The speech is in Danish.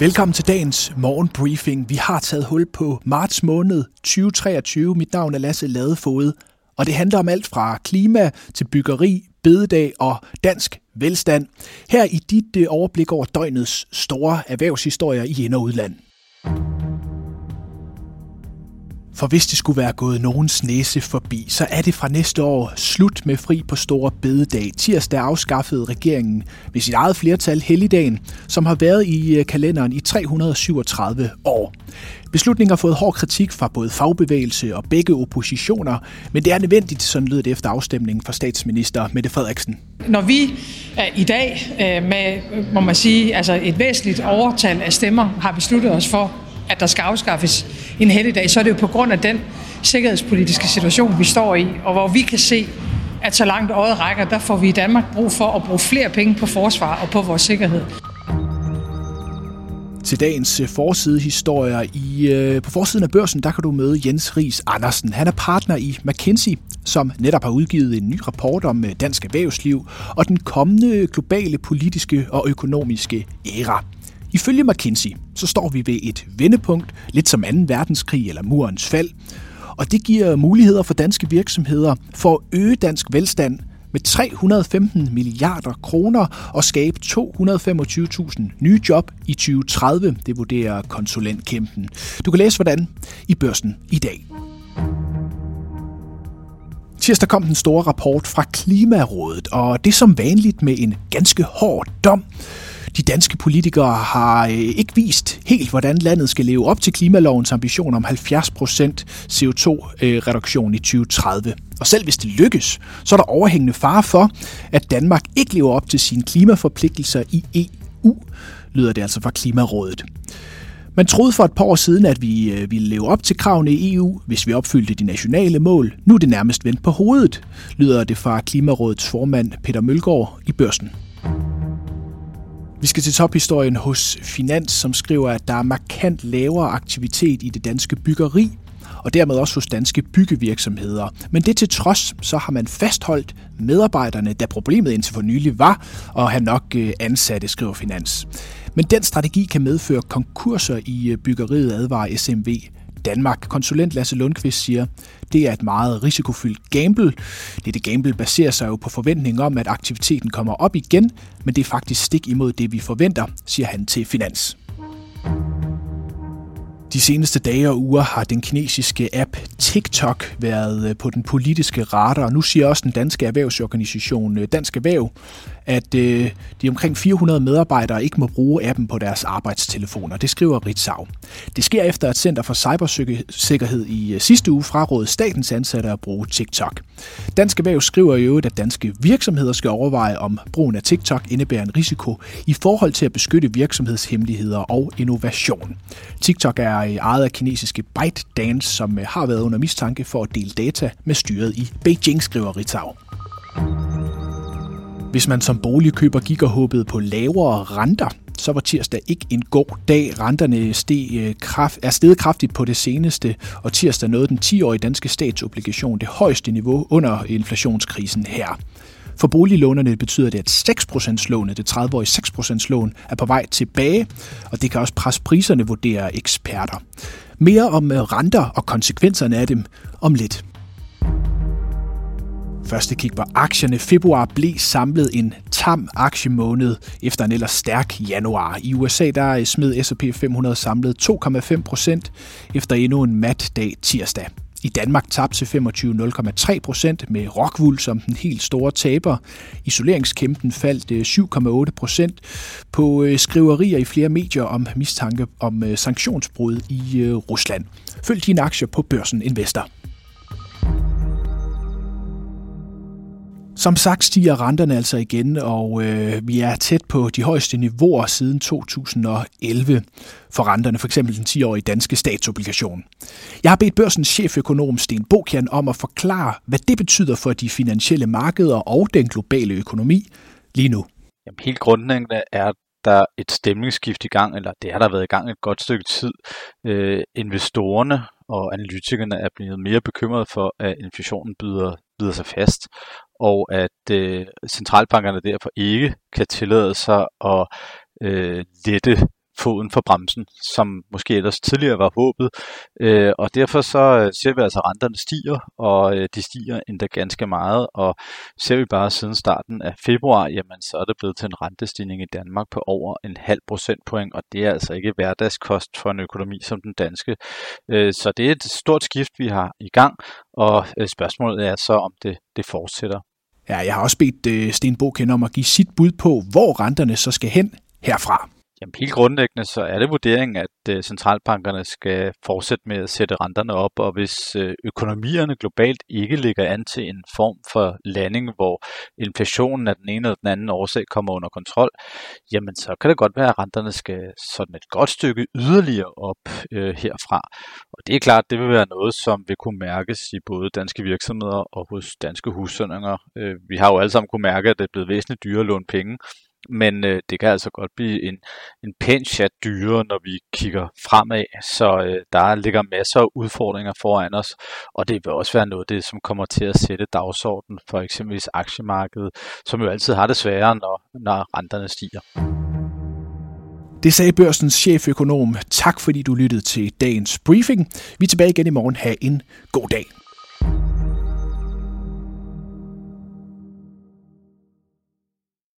Velkommen til dagens morgenbriefing. Vi har taget hul på marts måned 2023. Mit navn er Lasse Ladefod, og det handler om alt fra klima til byggeri, bededag og dansk velstand. Her i dit øh, overblik over døgnets store erhvervshistorier i ind- og udland. For hvis det skulle være gået nogens næse forbi, så er det fra næste år slut med fri på store bededag. Tirsdag afskaffede regeringen ved sit eget flertal helligdagen, som har været i øh, kalenderen i 337 år. Beslutningen har fået hård kritik fra både fagbevægelse og begge oppositioner, men det er nødvendigt, sådan lød det efter afstemningen fra statsminister Mette Frederiksen. Når vi øh, i dag øh, med, må man sige, altså et væsentligt overtal af stemmer har besluttet os for, at der skal afskaffes en helligdag, så er det jo på grund af den sikkerhedspolitiske situation, vi står i, og hvor vi kan se, at så langt øjet rækker, der får vi i Danmark brug for at bruge flere penge på forsvar og på vores sikkerhed. Til dagens øh, forsidehistorier i, øh, på forsiden af børsen, der kan du møde Jens Ries Andersen. Han er partner i McKinsey, som netop har udgivet en ny rapport om øh, dansk erhvervsliv og den kommende globale politiske og økonomiske æra. Ifølge McKinsey, så står vi ved et vendepunkt, lidt som 2. verdenskrig eller murens fald, og det giver muligheder for danske virksomheder for at øge dansk velstand med 315 milliarder kroner og skabe 225.000 nye job i 2030, det vurderer konsulentkæmpen. Du kan læse hvordan i børsen i dag. Tirsdag kom den store rapport fra Klimarådet, og det som vanligt med en ganske hård dom. De danske politikere har øh, ikke vist helt, hvordan landet skal leve op til klimalovens ambition om 70% CO2-reduktion øh, i 2030. Og selv hvis det lykkes, så er der overhængende fare for, at Danmark ikke lever op til sine klimaforpligtelser i EU, lyder det altså fra Klimarådet. Man troede for et par år siden, at vi øh, ville leve op til kravene i EU, hvis vi opfyldte de nationale mål. Nu er det nærmest vendt på hovedet, lyder det fra Klimarådets formand Peter Mølgaard i børsen. Vi skal til tophistorien hos Finans, som skriver, at der er markant lavere aktivitet i det danske byggeri, og dermed også hos danske byggevirksomheder. Men det til trods, så har man fastholdt medarbejderne, da problemet indtil for nylig var at have nok øh, ansatte, skriver Finans. Men den strategi kan medføre konkurser i øh, byggeriet, advarer SMV Danmark. Konsulent Lasse Lundqvist siger, det er et meget risikofyldt gamble. Dette gamble baserer sig jo på forventningen om, at aktiviteten kommer op igen, men det er faktisk stik imod det, vi forventer, siger han til Finans. De seneste dage og uger har den kinesiske app TikTok været øh, på den politiske radar, og nu siger også den danske erhvervsorganisation øh, Dansk Erhverv, at øh, de omkring 400 medarbejdere ikke må bruge appen på deres arbejdstelefoner. Det skriver Ritzau. Det sker efter, at Center for Cybersikkerhed i øh, sidste uge frarådede statens ansatte at bruge TikTok. Dansk Erhverv skriver i øvrigt, at danske virksomheder skal overveje, om brugen af TikTok indebærer en risiko i forhold til at beskytte virksomhedshemmeligheder og innovation. TikTok er Øh, ejet af kinesiske ByteDance, som øh, har været under mistanke for at dele data med styret i Beijing, skriver Ritzau. Hvis man som boligkøber gik og håbede på lavere renter, så var tirsdag ikke en god dag. Renterne steg, øh, kraft, er steget kraftigt på det seneste, og tirsdag nåede den 10-årige danske statsobligation det højeste niveau under inflationskrisen her. For boliglånerne betyder det, at 6% lånet, det 30-årige 6% lån, er på vej tilbage, og det kan også presse priserne, vurderer eksperter. Mere om øh, renter og konsekvenserne af dem om lidt. Første kig på aktierne. Februar blev samlet en tam aktiemåned efter en ellers stærk januar. I USA der smed S&P 500 samlet 2,5 procent efter endnu en mat dag tirsdag. I Danmark tabte til 25,03 procent med Rockwool som den helt store taber. Isoleringskæmpen faldt øh, 7,8 procent på øh, skriverier i flere medier om mistanke om øh, sanktionsbrud i Rusland. Følg dine aktier på Børsen Investor. Som sagt stiger renterne altså igen, og øh, vi er tæt på de højeste niveauer siden 2011 for renterne, for eksempel den 10-årige danske statsobligation. Jeg har bedt børsens cheføkonom Sten Bokian om at forklare, hvad det betyder for de finansielle markeder og den globale økonomi lige nu. Jamen, helt grundlæggende er der et stemningsskift i gang, eller det har der været i gang et godt stykke tid. Øh, investorerne og analytikerne er blevet mere bekymrede for, at inflationen byder, byder sig fast, og at øh, centralbankerne derfor ikke kan tillade sig at øh, lette foden for bremsen, som måske ellers tidligere var håbet. Øh, og derfor så øh, ser vi altså, at renterne stiger, og øh, de stiger endda ganske meget. Og ser vi bare siden starten af februar, jamen så er det blevet til en rentestigning i Danmark på over en halv procentpoint, og det er altså ikke hverdagskost for en økonomi som den danske. Øh, så det er et stort skift, vi har i gang, og øh, spørgsmålet er så, om det, det fortsætter. Ja, jeg har også bedt øh, Sten Boken om at give sit bud på, hvor renterne så skal hen herfra. Jamen helt grundlæggende så er det vurderingen, at øh, centralbankerne skal fortsætte med at sætte renterne op, og hvis øh, økonomierne globalt ikke ligger an til en form for landing, hvor inflationen af den ene eller den anden årsag kommer under kontrol, jamen så kan det godt være, at renterne skal sådan et godt stykke yderligere op øh, herfra. Og det er klart, det vil være noget, som vil kunne mærkes i både danske virksomheder og hos danske husholdninger. Øh, vi har jo alle sammen kunne mærke, at det er blevet væsentligt dyrere at låne penge, men øh, det kan altså godt blive en, en pæn chat dyre, når vi kigger fremad, så øh, der ligger masser af udfordringer foran os, og det vil også være noget det, som kommer til at sætte dagsordenen for eksempelvis aktiemarkedet, som jo altid har det sværere, når, når renterne stiger. Det sagde børsens cheføkonom. Tak fordi du lyttede til dagens briefing. Vi er tilbage igen i morgen. Ha' en god dag.